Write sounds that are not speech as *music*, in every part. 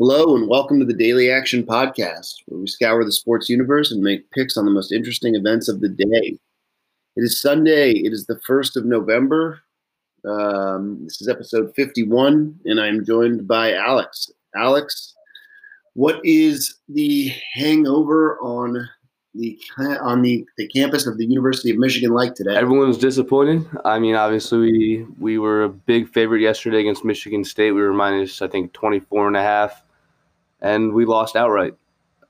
Hello, and welcome to the Daily Action Podcast, where we scour the sports universe and make picks on the most interesting events of the day. It is Sunday. It is the 1st of November. Um, this is episode 51, and I'm joined by Alex. Alex, what is the hangover on the on the, the campus of the University of Michigan like today? Everyone's disappointed. I mean, obviously we we were a big favorite yesterday against Michigan State. We were minus I think 24 and a half and we lost outright.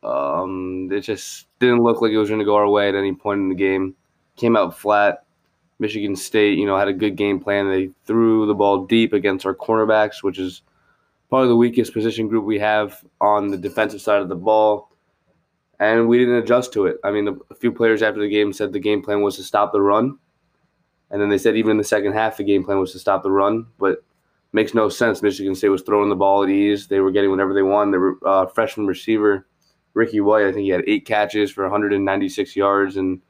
Um, it just didn't look like it was going to go our way at any point in the game. Came out flat. Michigan State, you know, had a good game plan. They threw the ball deep against our cornerbacks, which is probably the weakest position group we have on the defensive side of the ball and we didn't adjust to it. I mean, a few players after the game said the game plan was to stop the run, and then they said even in the second half the game plan was to stop the run, but makes no sense. Michigan State was throwing the ball at ease; they were getting whatever they wanted. The uh, freshman receiver Ricky White, I think he had eight catches for 196 yards and,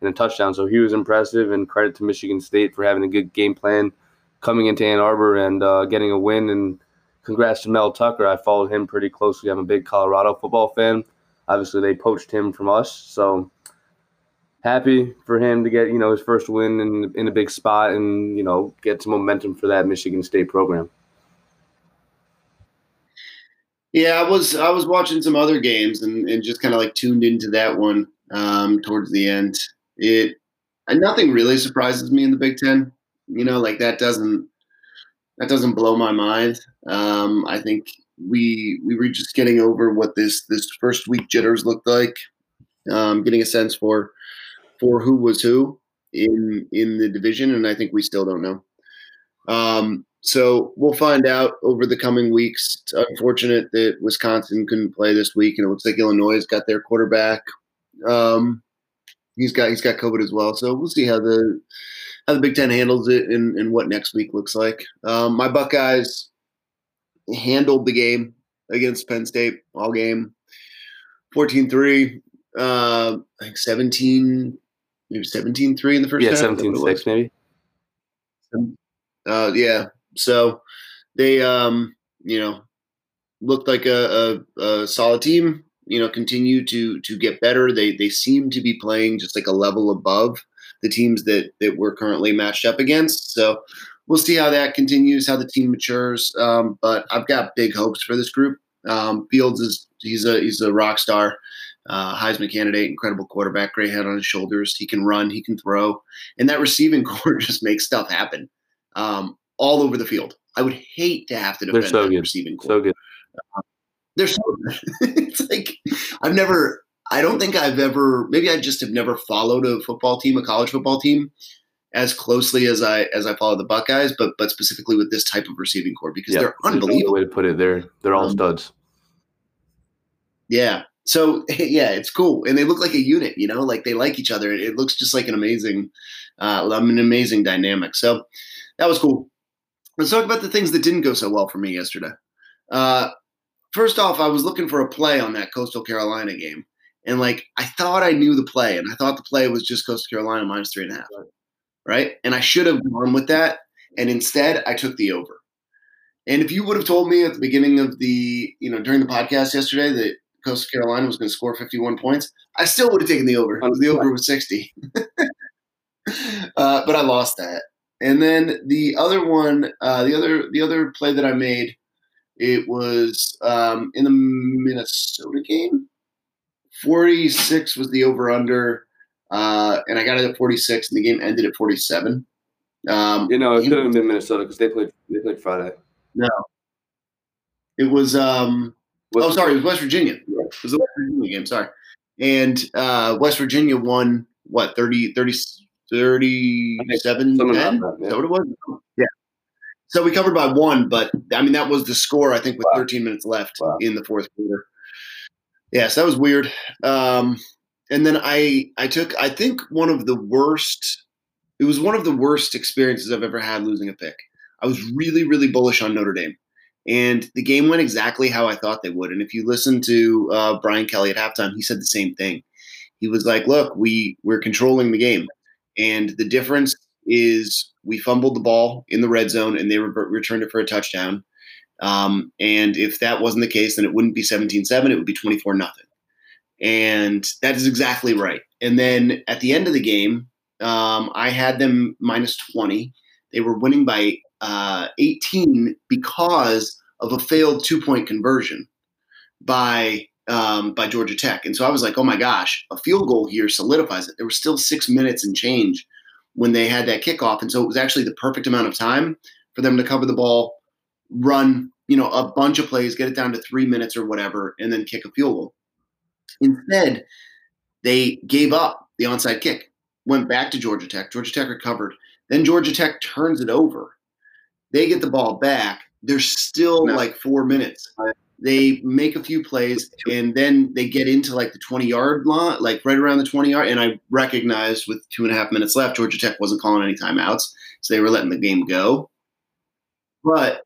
and a touchdown, so he was impressive. And credit to Michigan State for having a good game plan coming into Ann Arbor and uh, getting a win. And congrats to Mel Tucker. I followed him pretty closely. I'm a big Colorado football fan Obviously, they poached him from us, so happy for him to get you know his first win in in a big spot and you know get some momentum for that Michigan State program. Yeah, I was I was watching some other games and, and just kind of like tuned into that one um, towards the end. It and nothing really surprises me in the Big Ten. You know, like that doesn't that doesn't blow my mind. Um, I think we we were just getting over what this this first week jitters looked like, um, getting a sense for for who was who in in the division, and I think we still don't know. Um, so we'll find out over the coming weeks. It's unfortunate that Wisconsin couldn't play this week, and it looks like Illinois got their quarterback. Um, he's got he's got COVID as well, so we'll see how the how the Big Ten handles it and, and what next week looks like. Um, my Buckeyes handled the game against Penn State all game. 14-3, uh, I think 17, maybe 17-3 in the first yeah, half. 17-6 maybe. Uh, yeah. So they, um, you know, looked like a, a, a, solid team. You know, continue to to get better. They they seem to be playing just like a level above the teams that that we're currently matched up against. So we'll see how that continues, how the team matures. Um, but I've got big hopes for this group. Um, Fields is he's a he's a rock star, uh, Heisman candidate, incredible quarterback, great head on his shoulders. He can run, he can throw, and that receiving *laughs* corps just makes stuff happen um, all over the field. I would hate to have to defend They're so that good. receiving corps. So good. Uh, they're so good. *laughs* it's like I've never. I don't think I've ever. Maybe I just have never followed a football team, a college football team, as closely as I as I follow the Buckeyes, but but specifically with this type of receiving corps because Yeah, they're there's no unbelievable. way to put it. They're they're all Um, studs. Yeah. So *laughs* yeah, it's cool, and they look like a unit. You know, like they like each other. It looks just like an amazing, uh, an amazing dynamic. So that was cool. Let's talk about the things that didn't go so well for me yesterday. Uh, first off, I was looking for a play on that Coastal Carolina game, and like I thought I knew the play, and I thought the play was just Coastal Carolina minus three and a half, right? And I should have gone with that, and instead I took the over. And if you would have told me at the beginning of the, you know, during the podcast yesterday that Coastal Carolina was going to score 51 points, I still would have taken the over. The over was 60. *laughs* uh, but I lost that. And then the other one, uh, the other the other play that I made, it was um, in the Minnesota game. 46 was the over under, uh, and I got it at 46, and the game ended at 47. Um, You know, it could have been Minnesota because they played they played Friday. no, it was um, What- oh, sorry, it was West Virginia. It was the West Virginia game. Sorry, and uh, West Virginia won what 30, 30 37 something 10? about that, Is that what it was? Yeah. So we covered by one, but I mean that was the score. I think with Wow. 13 minutes left Wow. in the fourth quarter. Yes, that was weird. Um, and then I I took I think one of the worst. It was one of the worst experiences I've ever had losing a pick. I was really really bullish on Notre Dame, and the game went exactly how I thought they would. And if you listen to uh, Brian Kelly at halftime, he said the same thing. He was like, "Look, we we're controlling the game, and the difference is we fumbled the ball in the red zone and they re- returned it for a touchdown. Um, and if that wasn't the case, then it wouldn't be 17 7, it would be 24 nothing. And that is exactly right. And then at the end of the game, um, I had them minus 20. They were winning by uh, 18 because of a failed two point conversion by um, by Georgia Tech. And so I was like, oh my gosh, a field goal here solidifies it. There was still six minutes and change when they had that kickoff. And so it was actually the perfect amount of time for them to cover the ball, run, you know, a bunch of plays, get it down to three minutes or whatever, and then kick a field goal. Instead, they gave up the onside kick, went back to Georgia Tech. Georgia Tech recovered. Then Georgia Tech turns it over. They get the ball back. There's still no. like four minutes. They make a few plays and then they get into like the 20 yard line, like right around the 20 yard. And I recognized with two and a half minutes left, Georgia Tech wasn't calling any timeouts. So they were letting the game go. But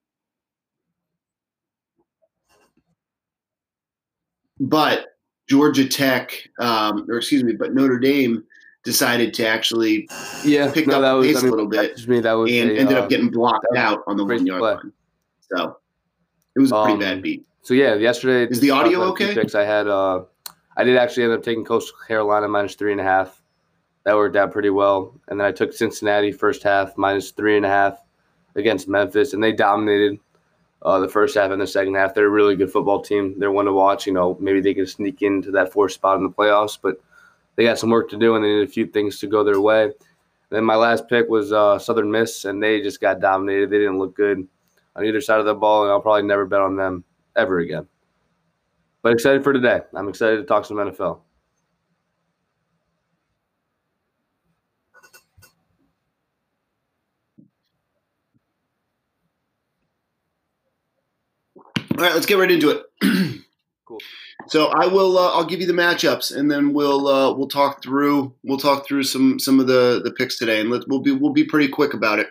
but Georgia Tech, um, or excuse me, but Notre Dame decided to actually yeah pick no, up was, pace I mean, a little bit me, that was and a, ended uh, up getting blocked out on the one yard play. line. So it was a pretty Um, bad beat. So yeah, yesterday Is the audio talking about the okay? Picks I had, uh, I did actually end up taking Coastal Carolina minus three and a half. That worked out pretty well, and then I took Cincinnati first half minus three and a half against Memphis, and they dominated uh, the first half and the second half. They're a really good football team. They're one to watch. You know, maybe they can sneak into that fourth spot in the playoffs, but they got some work to do, and they need a few things to go their way. then my last pick was uh, Southern Miss, and they just got dominated. They didn't look good on either side of the ball, and I'll probably never bet on them ever again. But excited for today. I'm excited to talk some NFL. All right, let's get right into it. *clears throat* Cool. So I will. Uh, I'll give you the matchups, and then we'll uh, we'll talk through we'll talk through some some of the the picks today, and let's we'll be we'll be pretty quick about it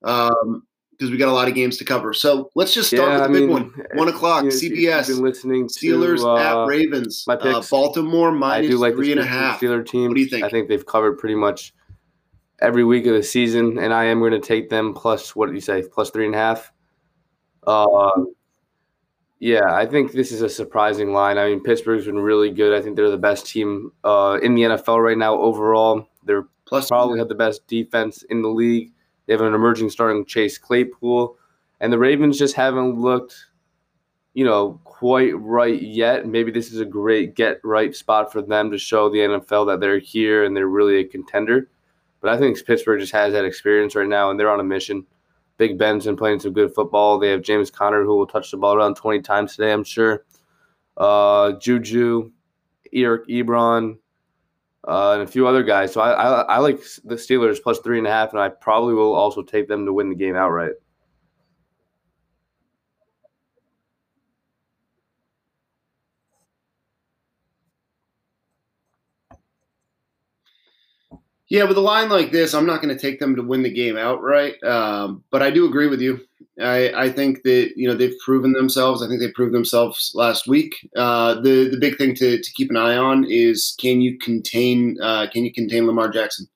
because we got a lot of games to cover. So let's just start Yeah, with I the big mean, one. One o'clock, You know, if you've CBS. been listening to, Steelers uh, at Ravens. my Uh, picks. Baltimore I do like three and a half. Steeler team. What do you think? I think they've covered pretty much every week of the season, and I am going to take them plus what did you say? Plus three and a half. Uh, yeah, I think this is a surprising line. I mean, Pittsburgh's been really good. I think they're the best team uh, in the NFL right now overall. They're Plus, probably have the best defense in the league. They have an emerging starting Chase Claypool, and the Ravens just haven't looked, you know, quite right yet. Maybe this is a great get right spot for them to show the NFL that they're here and they're really a contender. But I think Pittsburgh just has that experience right now, and they're on a mission. Big Ben's been playing some good football. They have James Conner, who will touch the ball around 20 times today, I'm sure. Uh, Juju, Eric Ebron, uh, and a few other guys. So I, I, I like the Steelers plus three and a half, and I probably will also take them to win the game outright. Yeah, with a line like this, I'm not going to take them to win the game outright. Um, but I do agree with you. I, I think that you know they've proven themselves. I think they proved themselves last week. Uh, the the big thing to, to keep an eye on is can you contain uh, can you contain Lamar Jackson?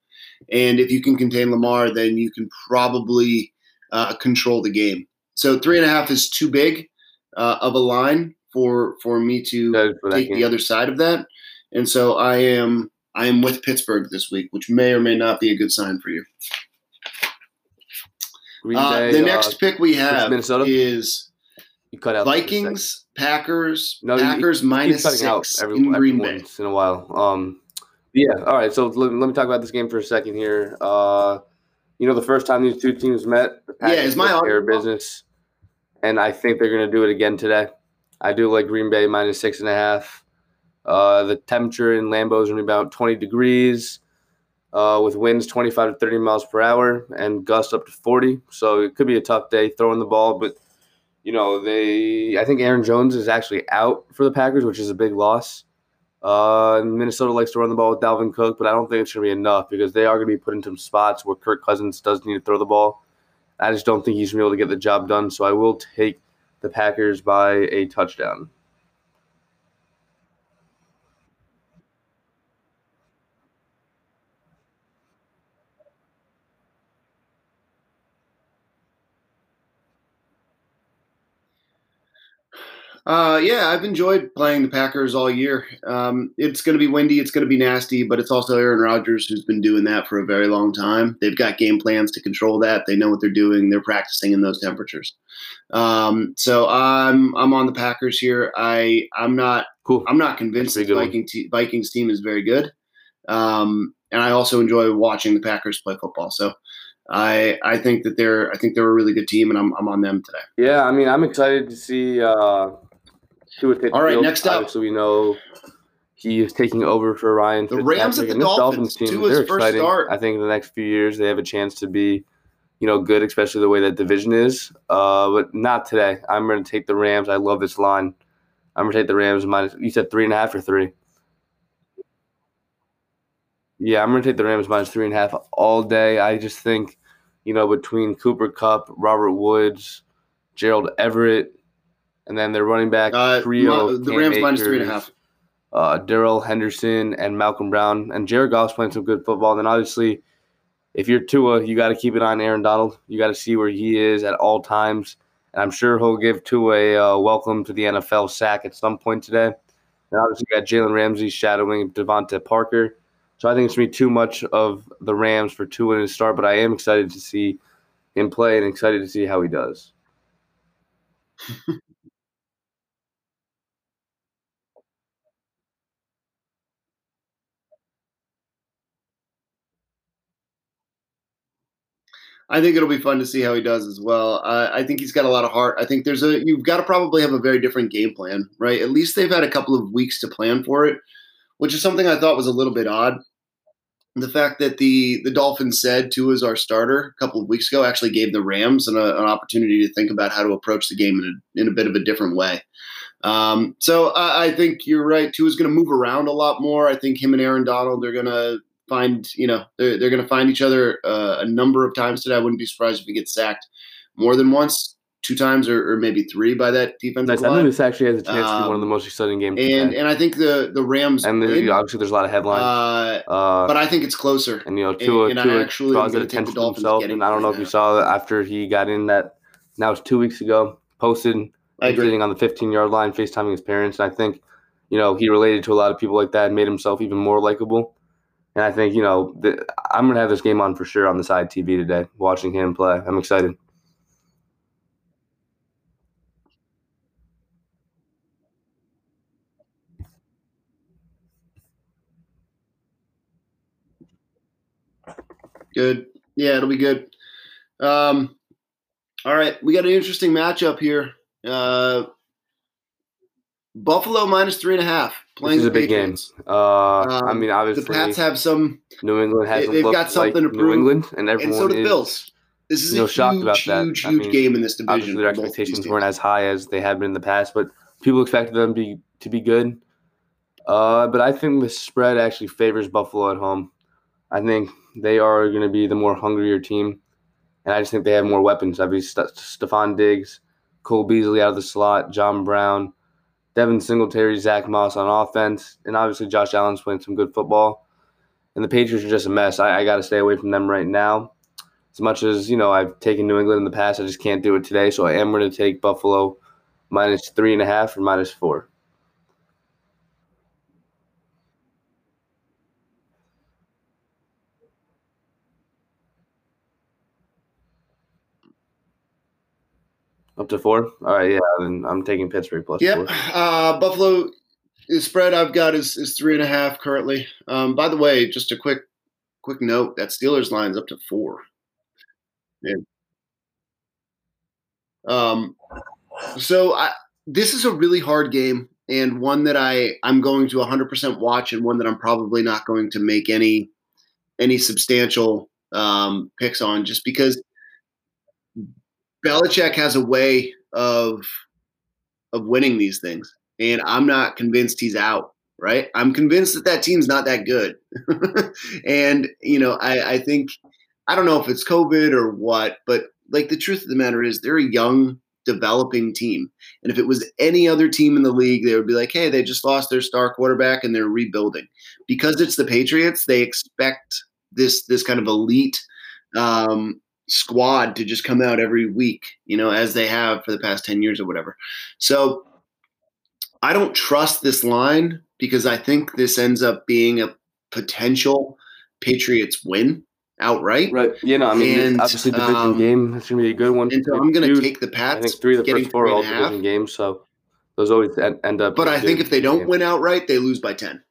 And if you can contain Lamar, then you can probably uh, control the game. So three and a half is too big uh, of a line for for me to for take game. the other side of that. And so I am I am with Pittsburgh this week, which may or may not be a good sign for you. Green Uh, Bay, the uh, next pick we have Minnesota? is you cut out for a second. Vikings, Packers, No, Packers you keep minus cutting out six every, in every Green Bay. once in a while. Um, yeah. All right. So let, let me talk about this game for a second here. Uh, you know, the first time these two teams met, the Yeah, is my took care of business, and I think they're going to do it again today. I do like Green Bay minus six and a half. Uh, the temperature in Lambeau is going to be about 20 degrees, uh, with winds 25 to 30 miles per hour and gusts up to 40. So it could be a tough day throwing the ball, but you know they. I think Aaron Jones is actually out for the Packers, which is a big loss. Uh, Minnesota likes to run the ball with Dalvin Cook, but I don't think it's going to be enough because they are going to be put some spots where Kirk Cousins does need to throw the ball. I just don't think he's going to be able to get the job done. So I will take the Packers by a touchdown. Uh, yeah, I've enjoyed playing the Packers all year. Um, it's going to be windy, it's going to be nasty, but it's also Aaron Rodgers who's been doing that for a very long time. They've got game plans to control that. They know what they're doing. They're practicing in those temperatures. Um, so I'm I'm on the Packers here. I I'm not Cool. I'm not convinced the a good one. Viking te- Vikings team is very good. Um, and I also enjoy watching the Packers play football. So I I think that they're I think they're a really good team, and I'm I'm on them today. Yeah, I mean, I'm excited to see uh, Tua take the All right, next up. So we know he is taking over for Ryan. The Rams at the this Dolphins, team, they're first exciting. start. I think in the next few years they have a chance to be, you know, good, especially the way that division is. Uh, but not today. I'm going to take the Rams. I love this line. I'm going to take the Rams minus. You said three and a half or three? Yeah, I'm going to take the Rams minus three and a half all day. I just think, you know, between Cooper Kupp, Robert Woods, Gerald Everett, and then their running back Uh, trio. the Rams minus three Akers, half. uh, Darrell Henderson and Malcolm Brown and Jared Goff's playing some good football. Then obviously, if you're Tua, you got to keep an eye on Aaron Donald. You got to see where he is at all times, and I'm sure he'll give Tua a uh, welcome to the NFL sack at some point today. And obviously, you got Jalen Ramsey shadowing DeVante Parker. So I think it's gonna be too much of the Rams for Tua in his start, but I am excited to see him play and excited to see how he does. *laughs* I think it'll be fun to see how he does as well. Uh, I think he's got a lot of heart. I think there's a you've got to probably have a very different game plan, right? At least they've had a couple of weeks to plan for it, which is something I thought was a little bit odd. The fact that the the Dolphins said Tua is our starter a couple of weeks ago actually gave the Rams an, an opportunity to think about how to approach the game in a, in a bit of a different way. Um, so I, I think you're right. Tua's going to move around a lot more. I think him and Aaron Donald are going to find you know they're, they're going to find each other uh, a number of times today. I wouldn't be surprised if he gets sacked more than once, two times, or, or maybe three by that defensive Nice. I think this actually has a chance to be one of the Um, most exciting games. And and I think the the Rams and then, win, you know, obviously there's a lot of headlines. uh, Uh, but I think it's closer. and you know, Tua, and I Tua actually draws am that gonna take the attention to himself. And I don't know if you saw that after he got in that. Now it's two weeks ago. Posted sitting on the 15 yard line, FaceTiming his parents, and I think you know he related to a lot of people like that, and made himself even more likable. And I think you know the, I'm gonna have this game on for sure on the side TV today, watching him play. I'm excited. Good. Yeah, it'll be good. Um, all right, we got an interesting matchup here. Uh, Buffalo minus three and a half playing This is a the big game. Patriots. Uh, I mean, obviously, The Pats have some, New England hasn't they've got something like to New England, and everyone and so do the Bills. This is know, a shocked huge, about that. huge, I huge mean, game in this division. obviously their for both of these expectations weren't as high as they had been in the past, but people expected them to be to be good. Uh, but I think the spread actually favors Buffalo at home. I think they are going to be the more hungrier team, and I just think they have more weapons. I mean, St- Stefon Diggs, Cole Beasley out of the slot, John Brown, Devin Singletary, Zach Moss on offense, and obviously Josh Allen's playing some good football. And the Patriots are just a mess. I, I got to stay away from them right now. As much as you know, I've taken New England in the past, I just can't do it today. So I am going to take Buffalo minus three and a half or minus four. Up to four. All right, yeah. Then I'm taking Pittsburgh plus Yep. four. Uh, Buffalo, the spread I've got is, is three and a half currently. Um, by the way, just a quick quick note that Steelers line's up to four. Yeah. Um, so I, this is a really hard game and one that I I'm going to 100% watch and one that I'm probably not going to make any any substantial um, picks on just because Belichick has a way of of winning these things, and I'm not convinced he's out. Right? I'm convinced that that team's not that good, *laughs* and you know, I, I think I don't know if it's COVID or what, but like the truth of the matter is, they're a young, developing team, and if it was any other team in the league, they would be like, hey, they just lost their star quarterback and they're rebuilding. Because it's the Patriots, they expect this this kind of elite um, squad to just come out every week, you know, as they have for the past 10 years or whatever. So I don't trust this line because I think this ends up being a potential Patriots win outright. Right. You know, I mean, And, obviously division um, game. It's gonna be a good one. And so I'm going to Dude, take the Pats. I think three of the first four are all division games, so those always end, up. But I think if they don't games. win outright, they lose by 10.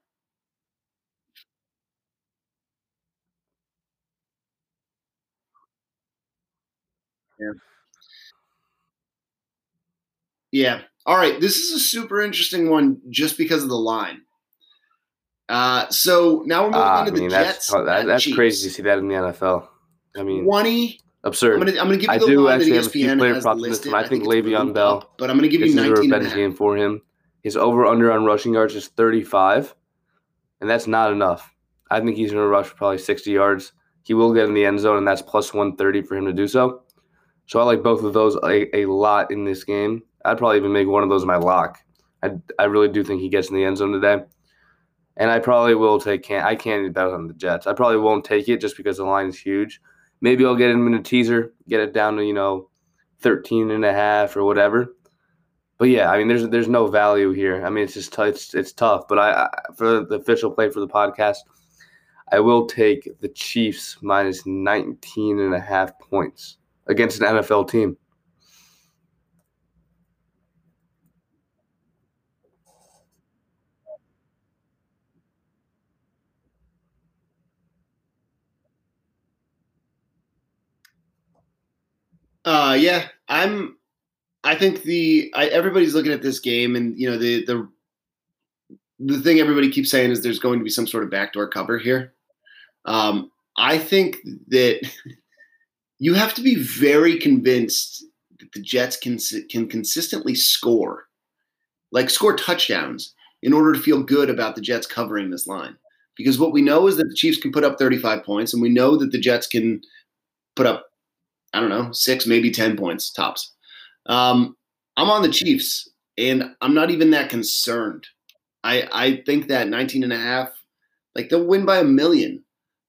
Yeah. Yeah. All right. This is a super interesting one just because of the line. Uh, so now we're moving Ah, I into the mean, Jets. that's that, that's Chiefs. crazy to see that in the NFL. I mean, 20. absurd. I'm gonna give you I the do line that actually have a few ESPN player has props in this one. I think it's Le'Veon Bell, up, but I'm gonna give you is a 19 and a revenge half. game for him. His over under on rushing yards is 35, and that's not enough. I think he's going to rush for probably 60 yards. He will get in the end zone, and that's plus 130 for him to do so. So I like both of those a, a lot in this game. I'd probably even make one of those my lock. I, I really do think he gets in the end zone today. And I probably will take can I can't bet on the Jets. I probably won't take it just because the line is huge. Maybe I'll get him in a teaser, get it down to, you know, 13 and a half or whatever. But yeah, I mean, there's there's no value here. I mean, it's just t- it's it's tough. But I, I for the official play for the podcast, I will take the Chiefs minus 19 and a half points against an NFL team. Uh, yeah, I'm. I think the I, everybody's looking at this game, and you know the the the thing everybody keeps saying is there's going to be some sort of backdoor cover here. Um, I think that *laughs* you have to be very convinced that the Jets can can consistently score, like score touchdowns, in order to feel good about the Jets covering this line. Because what we know is that the Chiefs can put up 35 points, and we know that the Jets can put up I don't know, six, maybe 10 points tops. Um, I'm on the Chiefs, and I'm not even that concerned. I, I think that 19 and a half, like they'll win by a million.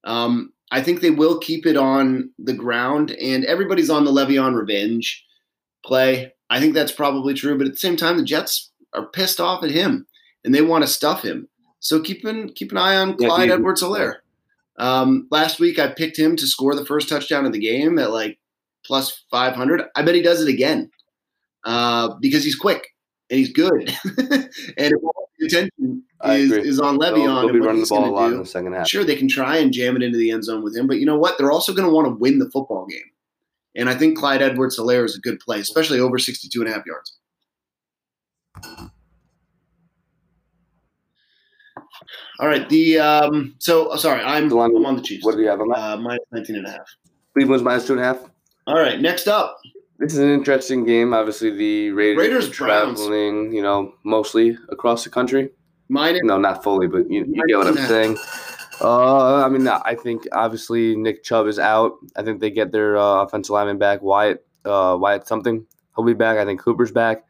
Um, I think they will keep it on the ground, and everybody's on the Le'Veon revenge play. I think that's probably true, but at the same time, the Jets are pissed off at him, and they want to stuff him. So keep an, keep an eye on Clyde he- Edwards Helaire. Um, last week, I picked him to score the first touchdown of the game at like plus 500. I bet he does it again uh, because he's quick and he's good. *laughs* and if all the attention is, is on They'll, they'll be running the ball a lot to in the do, second half. sure, they can try and jam it into the end zone with him. But you know what? They're also going to want to win the football game. And I think Clyde Edwards Helaire is a good play, especially over 62 and a half yards. All right. The um, so sorry, I'm, Delano, I'm on the Chiefs. What do you have on that? Uh, minus 19 and a half. Cleveland's minus two and a half. All right. Next up, This is an interesting game. Obviously, the Raiders, Raiders, are Browns. traveling, you know, mostly across the country. Minus No, not fully, but you, you get what I'm saying. Uh, I mean, I think obviously Nick Chubb is out. I think they get their uh, offensive lineman back, Wyatt, uh, Wyatt something. He'll be back. I think Cooper's back.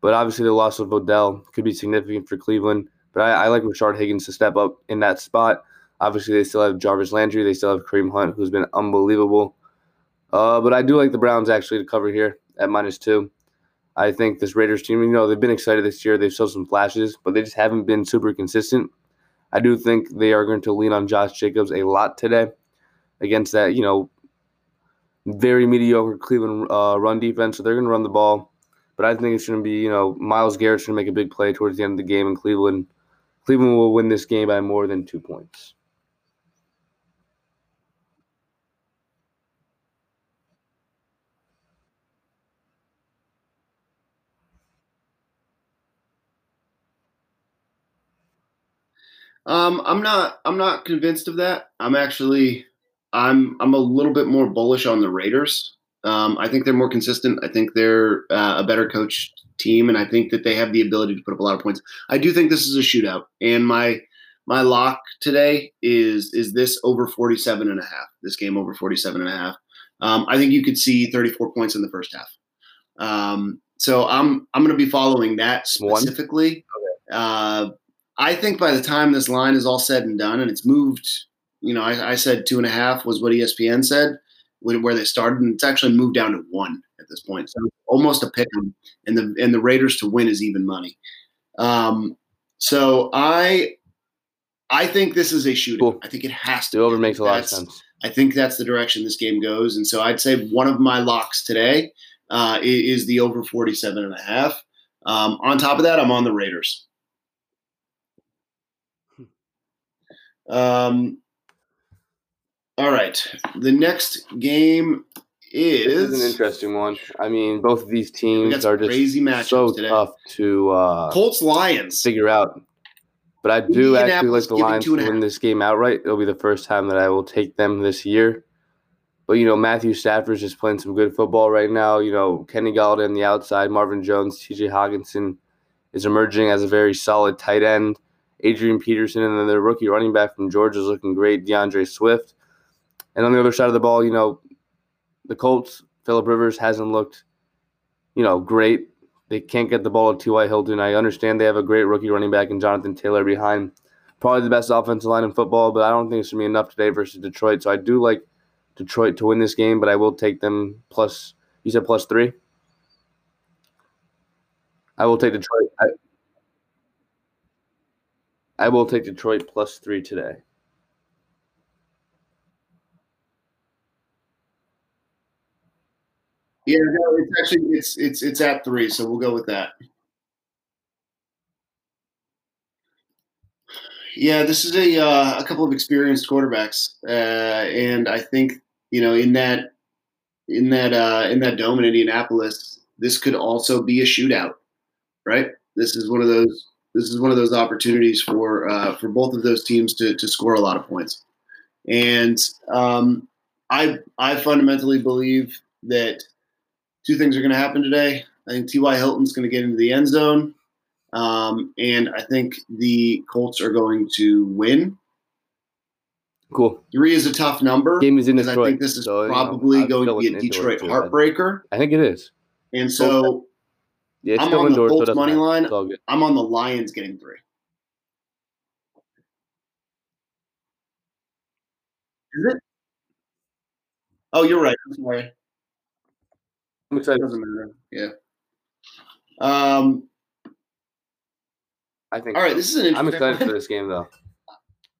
But obviously, the loss of Odell could be significant for Cleveland. But I, I like Rashard Higgins to step up in that spot. Obviously, they still have Jarvis Landry. They still have Kareem Hunt, who's been unbelievable. Uh, but I do like the Browns actually to cover here at minus two. I think this Raiders team, you know, they've been excited this year. They've shown some flashes, but they just haven't been super consistent. I do think they are going to lean on Josh Jacobs a lot today against that, you know, very mediocre Cleveland uh, run defense. So they're going to run the ball. But I think it's going to be, you know, Myles Garrett's going to make a big play towards the end of the game in Cleveland. Cleveland will win this game by more than two points. Um, I'm not. I'm not convinced of that. I'm actually. I'm. I'm a little bit more bullish on the Raiders. Um, I think they're more consistent. I think they're uh, a better coached team, and I think that they have the ability to put up a lot of points. I do think this is a shootout, and my my lock today is is this over 47 and a half. This game over 47 and a half. Um, I think you could see 34 points in the first half. Um, so I'm I'm going to be following that specifically. Uh, I think by the time this line is all said and done, and it's moved, you know, I, I said two and a half was what ESPN said where they started, and it's actually moved down to one at this point. So almost a pick 'em, and the and the Raiders to win is even money. Um, so I I think this is a shooting. Cool. I think it has to. The over makes a lot of sense. I think that's the direction this game goes. And so I'd say one of my locks today uh, is the over 47 and a half. Um, on top of that, I'm on the Raiders. Um, all right. The next game This is, is an interesting one. I mean, both of these teams are just crazy so today. tough to uh, Colts Lions. figure out. But I do actually like the Lions to win this game outright. It'll be the first time that I will take them this year. But you know, Matthew Stafford's just playing some good football right now. You know, Kenny Golladay on the outside, Marvin Jones, T.J. Hockenson is emerging as a very solid tight end. Adrian Peterson and then the rookie running back from Georgia is looking great, D'Andre Swift. And on the other side of the ball, you know, the Colts, Philip Rivers hasn't looked, you know, great. They can't get the ball to T.Y. Hilton. I understand they have a great rookie running back in Jonathan Taylor behind. Probably the best offensive line in football, but I don't think it's going to be enough today versus Detroit. So I do like Detroit to win this game, but I will take them plus, you said plus three? I will take Detroit. I, I will take Detroit plus three today. Yeah, no, it's actually it's it's it's at three, so we'll go with that. Yeah, this is a uh, a couple of experienced quarterbacks, uh, and I think you know in that in that uh, in that dome in Indianapolis, this could also be a shootout, right? This is one of those this is one of those opportunities for uh, for both of those teams to to score a lot of points, and um, I I fundamentally believe that two things are going to happen today. I think T.Y. Hilton's going to get into the end zone. Um, and I think the Colts are going to win. Cool. Three is a tough number. Game is in because I think this is so, you know, probably going to be a looking into it, Detroit heartbreaker. I think it is. And so Yeah, I'm on the indoors, so it Colts doesn't money matter. line. It's all good. I'm on the Lions getting three. Is it? Oh, you're right. I'm sorry. I'm It doesn't matter. Yeah. Um, I think. all right. This is an I'm interesting excited for this game, though.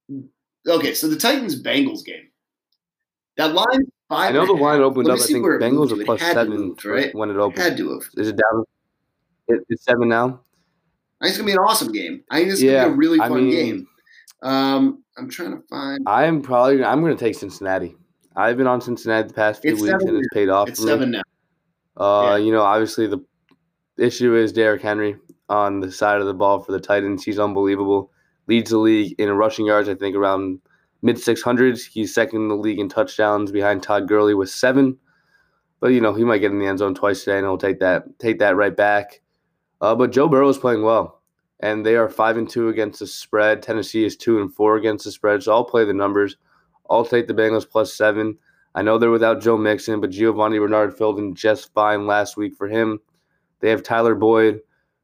*laughs* Okay, so the Titans Bengals game. That line five. I know the line opened Let up. I think Bengals are plus seven right? when it opened. Had to have. Is it down? It, it's seven now. I think it's gonna be an awesome game. I think is Yeah, gonna be a really I fun mean- game. Um, I'm trying to find. I'm probably. I'm going to take Cincinnati. I've been on Cincinnati the past few It's weeks, and it's paid off. It's for me. seven now. Uh, Yeah. you know, obviously the issue is Derrick Henry on the side of the ball for the Titans. He's unbelievable. Leads the league in rushing yards, I think around mid 600s. He's second in the league in touchdowns behind Todd Gurley with seven. But you know, he might get in the end zone twice today, and he'll take that take that right back. Uh, but Joe Burrow is playing well, and they are five and two against the spread. Tennessee is two and four against the spread. So I'll play the numbers. I'll take the Bengals plus seven. I know they're without Joe Mixon, but Giovani Bernard filled in just fine last week for him. They have Tyler Boyd,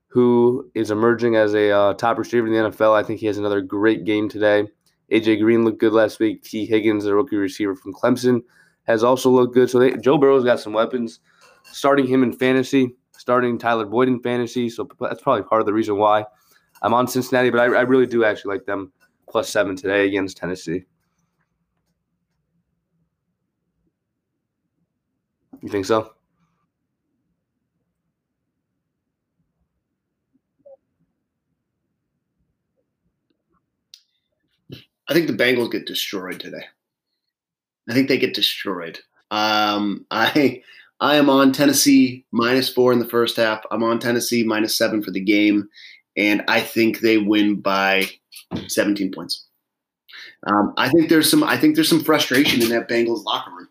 who is emerging as a uh, top receiver in the NFL. I think he has another great game today. AJ Green looked good last week. Tee Higgins, the rookie receiver from Clemson, has also looked good. So they, Joe Burrow's got some weapons. Starting him in fantasy, starting Tyler Boyd in fantasy. So that's probably part of the reason why I'm on Cincinnati. But I, I really do actually like them plus seven today against Tennessee. You think so? I think the Bengals get destroyed today. I think they get destroyed. Um, *laughs* I I am on Tennessee minus four in the first half. I'm on Tennessee minus seven for the game, and I think they win by 17 points. Um, I think there's some I think there's some frustration in that Bengals locker room,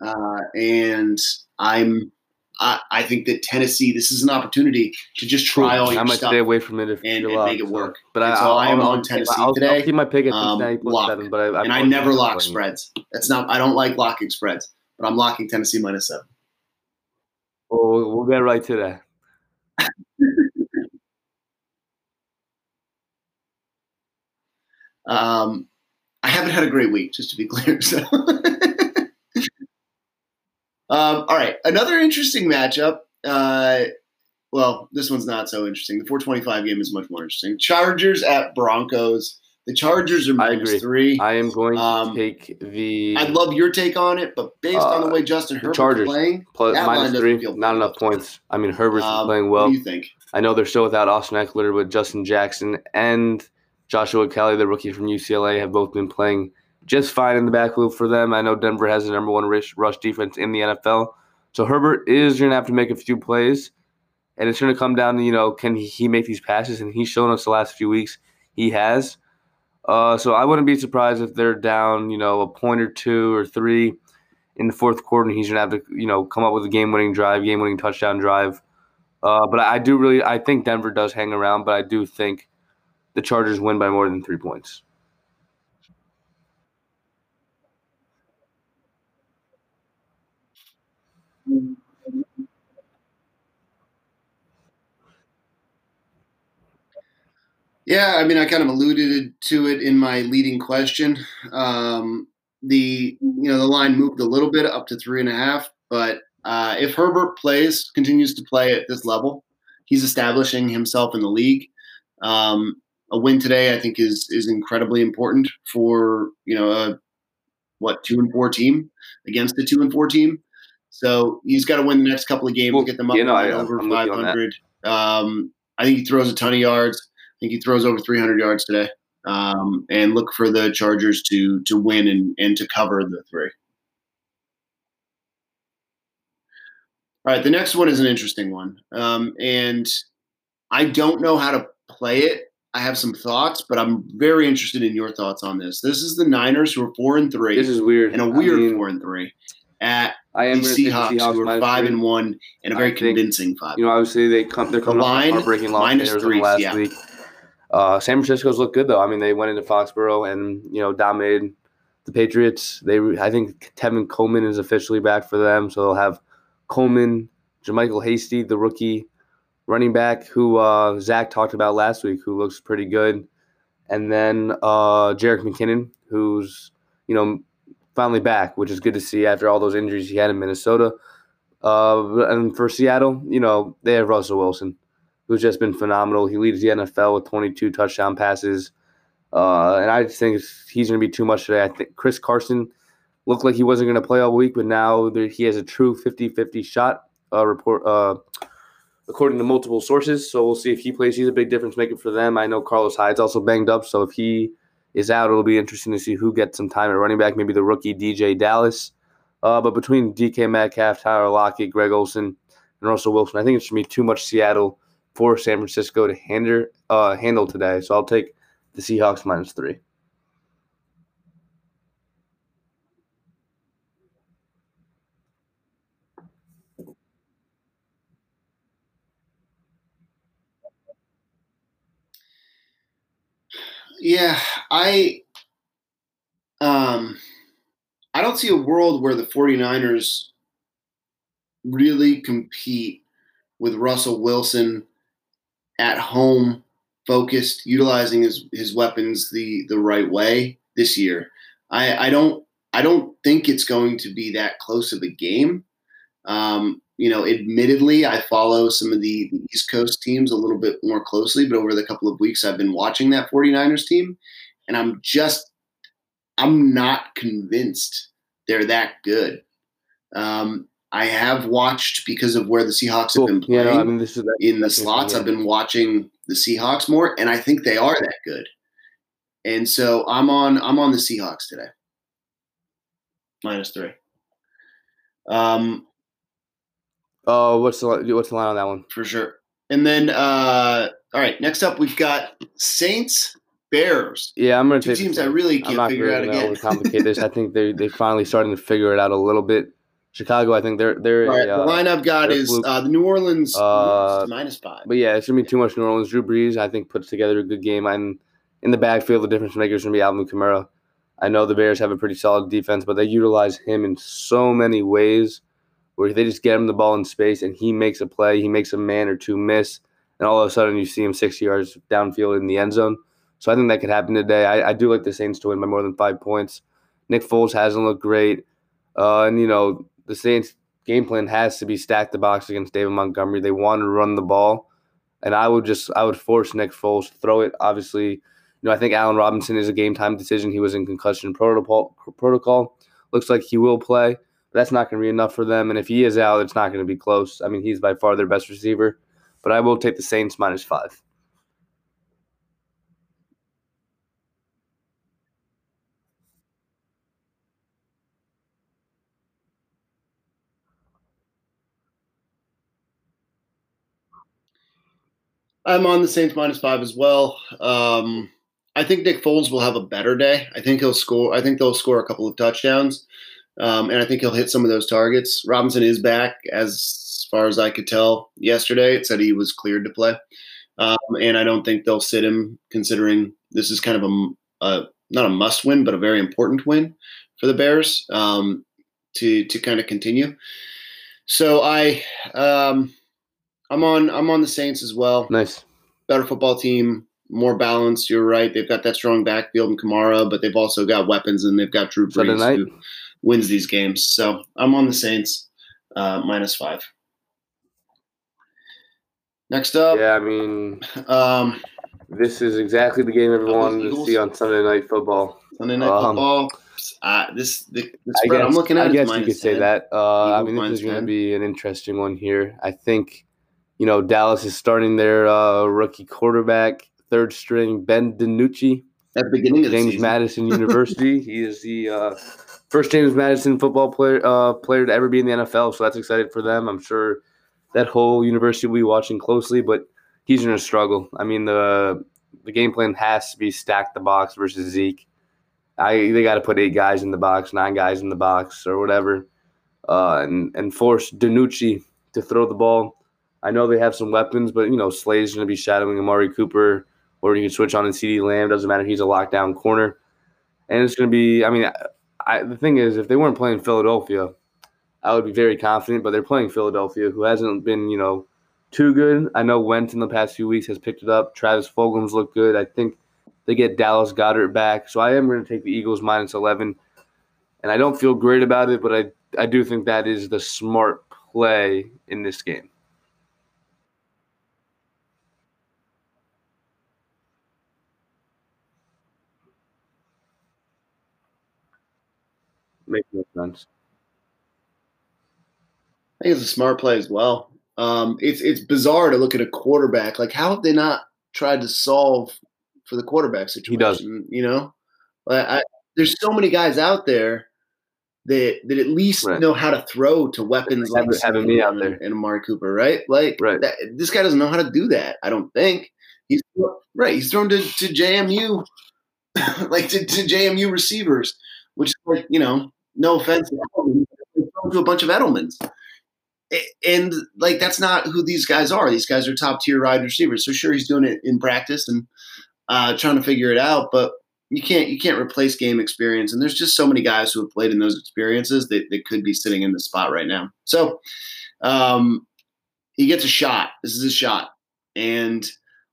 uh, and I'm I, I think that Tennessee this is an opportunity to just try all your I your might stuff. stay away from it and- and make it work. But I, so I am on Tennessee I'll, today. I'll keep my pick at Um, lock. seven. But I, and I never lock spreads. That's not I don't like locking spreads, but I'm locking Tennessee minus seven. We'll, we'll get right to that. *laughs* Um, I haven't had a great week, just to be *laughs* clear. So, um, all right, another interesting matchup. Uh, well, this one's not so interesting. The 425 game is much more interesting. Chargers at Broncos. The Chargers are minus three. I am going to um, take the. I'd love your take on it, but based uh, on the uh, way Justin Herbert's Chargers, playing, plus, minus three, not enough points. I mean, Herbert's um, playing well. What do you think? I know they're still without Austin Ekeler, but Justin Jackson and Joshua Kelley, the rookie from UCLA, have both been playing just fine in the backfield for them. I know Denver has the number one rush, rush defense in the NFL. So Herbert is going to have to make a few plays, and it's going to come down to, you know, can he make these passes? And he's shown us the last few weeks he has. Uh, so I wouldn't be surprised if they're down, you know, a point or two or three in the fourth quarter, and he's gonna have to, you know, come up with a game-winning drive, game-winning touchdown drive. Uh, but I do really, I think Denver does hang around, but I do think the Chargers win by more than three points. Yeah, I mean, I kind of alluded to it in my leading question. Um, the you know the line moved a little bit up to three and a half, but uh, if Herbert plays, continues to play at this level, he's establishing himself in the league. Um, a win today, I think, is is incredibly important for you know a what two and four team against the two and four team. So he's got to win the next couple of games well, to get them up you know, over 500. Um, I think he throws a ton of yards. I think he throws over 300 yards today. Um, and look for the Chargers to to win and, and to cover the three. All right, the next one is an interesting one, um, and I don't know how to play it. I have some thoughts, but I'm very interested in your thoughts on this. This is the Niners who are four and three. This is weird, and a weird I mean, four and three at I am the Seahawks, the Seahawks who are five three. and one and a very think, convincing five. You know, obviously they come. They're coming the line, off heartbreaking loss minus three last yeah. week. Uh, San Francisco's looked good though. I mean, they went into Foxborough and you know dominated the Patriots. They, I think Tevin Coleman is officially back for them, so they'll have Coleman, JaMycal Hasty, the rookie running back who uh, Zach talked about last week, who looks pretty good, and then uh, Jerick McKinnon, who's you know finally back, which is good to see after all those injuries he had in Minnesota. Uh, and for Seattle, you know they have Russell Wilson who's just been phenomenal. He leads the NFL with 22 touchdown passes. Uh, and I just think he's going to be too much today. I think Chris Carson looked like he wasn't going to play all week, but now he has a true 50 50 shot uh, report, uh, according to multiple sources. So we'll see if he plays. He's a big difference maker for them. I know Carlos Hyde's also banged up. So if he is out, it'll be interesting to see who gets some time at running back. Maybe the rookie DeeJay Dallas. Uh, but between DK Metcalf, Tyler Lockett, Greg Olsen, and Russell Wilson, I think it's going to be too much Seattle for San Francisco to handle uh, handle today. So I'll take the Seahawks minus three. Yeah, I um I don't see a world where the 49ers really compete with Russell Wilson at home, focused, utilizing his his weapons the the right way this year. I, I don't I don't think it's going to be that close of a game. Um, you know, admittedly, I follow some of the, East Coast teams a little bit more closely, but over the couple of weeks I've been watching that 49ers team, and I'm just I'm not convinced they're that good. Um, I have watched because of where the Seahawks cool. have been playing. Yeah, I mean, that, in the slots. Yeah. I've been watching the Seahawks more, and I think they are that good. And so I'm on I'm on the Seahawks today. Minus three. Um. Oh, what's the what's the line on that one? For sure. And then, uh, all right. Next up, we've got Saints Bears. Yeah, I'm gonna two take teams I really can't figure out again. Overcomplicate this. I think they they finally starting to figure it out a little bit. Chicago, I think they're they're. Right, uh, the line I've got is uh, the New Orleans uh, minus five. But yeah, it's gonna be too much New Orleans. Drew Brees, I think, puts together a good game. And in the backfield, the difference maker is gonna be Alvin Kamara. I know the Bears have a pretty solid defense, but they utilize him in so many ways where they just get him the ball in space and he makes a play, he makes a man or two miss, and all of a sudden you see him 60 yards downfield in the end zone. So I think that could happen today. I, I do like the Saints to win by more than five points. Nick Foles hasn't looked great. Uh, and, you know, the Saints game plan has to be stack the box against David Montgomery. They want to run the ball, and I would just I would force Nick Foles to throw it. Obviously, you know I think Allen Robinson is a game time decision. He was in concussion protocol. Protocol looks like he will play. That's not going to be enough for them. And if he is out, it's not going to be close. I mean, he's by far their best receiver. But I will take the Saints minus five. I'm on the Saints minus five as well. Um, I think Nick Foles will have a better day. I think he'll score. I think they'll score a couple of touchdowns, um, and I think he'll hit some of those targets. Robinson is back, as far as I could tell yesterday. It said he was cleared to play, um, and I don't think they'll sit him, considering this is kind of a, a not a must win, but a very important win for the Bears um, to to kind of continue. So I um, I'm on I'm on the Saints as well. Nice. Better football team, more balanced. You're right. They've got that strong backfield in Kamara, but they've also got weapons and they've got Drew Brees who wins these games. So I'm on the Saints uh, minus five. Next up. Yeah, I mean, um, this is exactly the game everyone wanted to see on Sunday Night Football. Sunday Night um, Football. Uh, this the, the spread guess, I'm looking at. I guess you could 10. say that. Uh, I mean, this is going to be an interesting one here. I think you know, Dallas is starting their uh, rookie quarterback, third string Ben DiNucci. At the beginning of James Madison *laughs* University. he is the uh, first James Madison football player uh, player to ever be in the NFL. So that's exciting for them. I'm sure that whole university will be watching closely, but he's going to struggle. I mean, the the game plan has to be stack the box versus Zeke. I they got to put eight guys in the box, nine guys in the box, or whatever, uh, and and force DiNucci to throw the ball I know they have some weapons, but you know Slay's going to be shadowing Amari Cooper, or you can switch on and CeeDee Lamb. Doesn't matter. He's a lockdown corner, and it's going to be. I mean, I, I, the thing is, if they weren't playing Philadelphia, I would be very confident. But they're playing Philadelphia, who hasn't been you know too good. I know Wentz in the past few weeks has picked it up. Travis Fulgham's looked good. I think they get Dallas Goedert back, so I am going to take the Eagles minus eleven, and I don't feel great about it, but I I do think that is the smart play in this game. Makes no sense. I think it's a smart play as well. Um, it's it's bizarre to look at a quarterback. Like, how have they not tried to solve for the quarterback situation? He does. You know, I, I, there's so many guys out there that that at least right. know how to throw to weapons like having me out there and Amari Cooper, right? Like, right. That, this guy doesn't know how to do that. I don't think he's right. He's thrown to, to JMU, *laughs* like to, to JMU receivers, which is like you know no offense to a bunch of Edelmans. And like that's not who these guys are. These guys are top tier wide receivers. So sure, he's doing it in practice and uh, trying to figure it out, but you can't you can't replace game experience. And there's just so many guys who have played in those experiences that, that could be sitting in the spot right now. So um, he gets a shot. This is a shot, and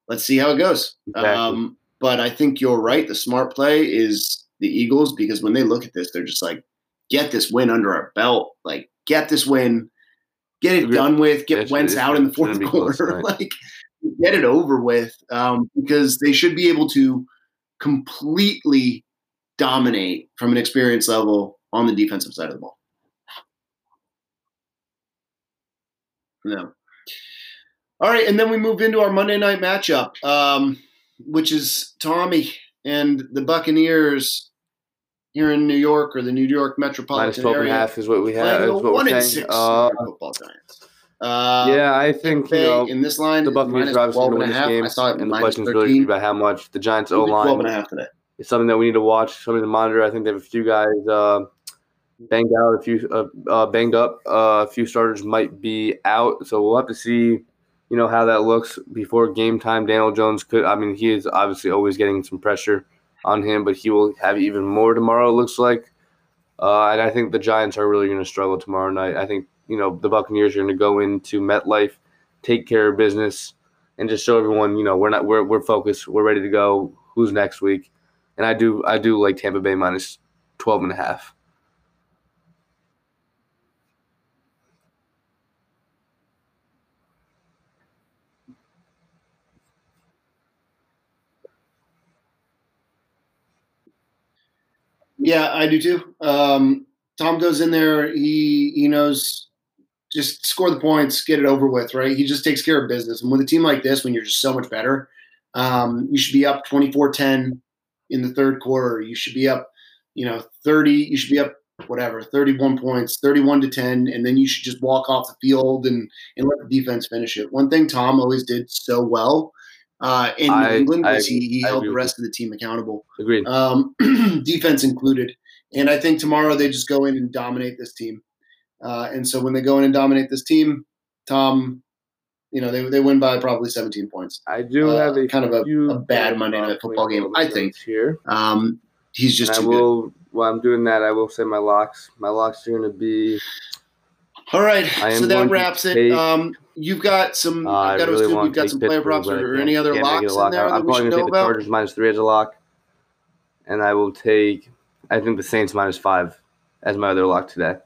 let's see how it goes. Exactly. Um, but I think you're right. The smart play is the Eagles because when they look at this, they're just like, get this win under our belt. Like, get this win, get it done with, get Wentz out in the fourth *laughs* quarter. like, get it over with um, because they should be able to completely dominate from an experience level on the defensive side of the ball. No. All right, and then we move into our Monday night matchup, um, which is Tommy and the Buccaneers here in New York or the New York metropolitan Minus 12 area. and a half is what we have. Is what one we're saying. Uh, football Giants. Uh, yeah, I think you know, in this line, the Buccaneers are obviously going to win this game. I thought and the question is really about how much the Giants O line. 12 and a half today. It's something that we need to watch, something to monitor. I think they have a few guys uh, banged out, a few uh, uh banged up. Uh, a few starters might be out, so we'll have to see. You know how that looks before game time. Daniel Jones could. I mean, he is obviously always getting some pressure on him, but he will have even more tomorrow. It looks like, uh, and I think the Giants are really going to struggle tomorrow night. I think you know the Buccaneers are going to go into MetLife, take care of business, and just show everyone you know we're not we're we're focused, we're ready to go. Who's next week? And I do I do like Tampa Bay minus 12 and a half. Yeah, I do too. Um, Tom goes in there. He he knows just score the points, get it over with, right? He just takes care of business. And with a team like this, when you're just so much better, um, you should be up 24-10 in the third quarter. You should be up, you know, 30. You should be up whatever, 31 points, 31 to 10, and then you should just walk off the field and and let the defense finish it. One thing Tom always did so well uh, in England I, he, he held the rest of the team accountable. Agreed. Um, *clears throat* defense included. And I think tomorrow they just go in and dominate this team. Uh, and so when they go in and dominate this team, Tom, you know, they, they win by probably 17 points. I do uh, have a kind of a, a bad Monday night football game, I think. Here, um, he's just. I will. Good. While I'm doing that, I will say my locks. My locks are going to be. All right, so that wraps it. Um, you've got some. Uh, I've got to really you've got some player props or, any other locks lock. in there. I'm going to take the Chargers minus three as a lock, and I will take. I think the Saints minus five as my other lock today.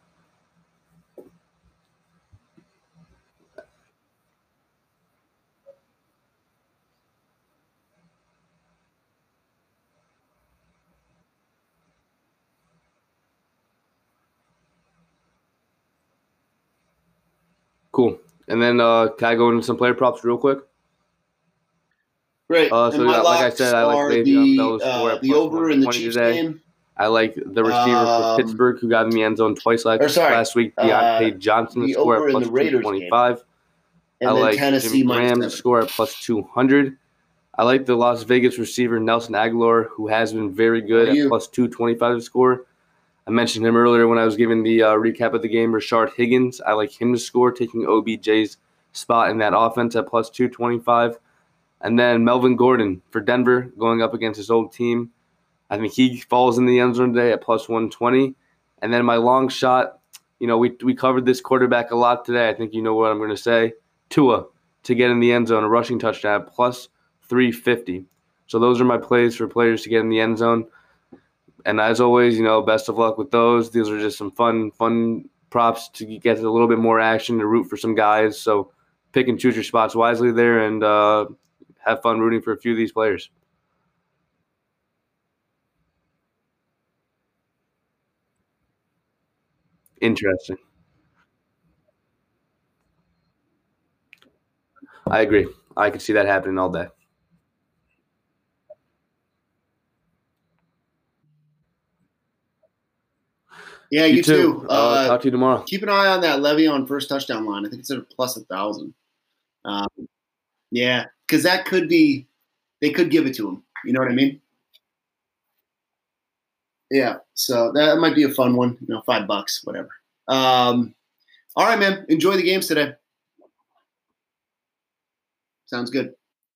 Cool. And then uh, can I go into some player props real quick? Great. Uh, so yeah, like I said, I like Le'Veon uh, the over in the Chiefs today. game. I like the receiver um, for Pittsburgh who got in the end zone twice last, sorry, last week. Diontae uh, Johnson to score at plus two twenty five. I like Tennessee Jimmy Graham to score at plus two hundred. I like the Las Vegas receiver Nelson Agholor, who has been very good at plus two twenty five to score. I mentioned him earlier when I was giving the uh, recap of the game. Rashard Higgins, I like him to score, taking OBJ's spot in that offense at plus 225. And then Melvin Gordon for Denver going up against his old team. I think he falls in the end zone today at plus 120. And then my long shot, you know, we, we covered this quarterback a lot today. I think you know what I'm going to say. Tua to get in the end zone, a rushing touchdown plus 350. So those are my plays for players to get in the end zone and as always, you know, best of luck with those. These are just some fun, fun props to get a little bit more action to root for some guys. So pick and choose your spots wisely there, and uh, have fun rooting for a few of these players. Interesting. I agree. I could see that happening all day. Yeah, you, you too. too. Uh, uh, talk to you tomorrow. Keep an eye on that Le'Veon first touchdown line. I think it's at a plus a thousand. Um, yeah, because that could be, they could give it to him. You know what I mean? Yeah, so that might be a fun one. You know, five bucks, whatever. Um, all right, man. Enjoy the games today. Sounds good.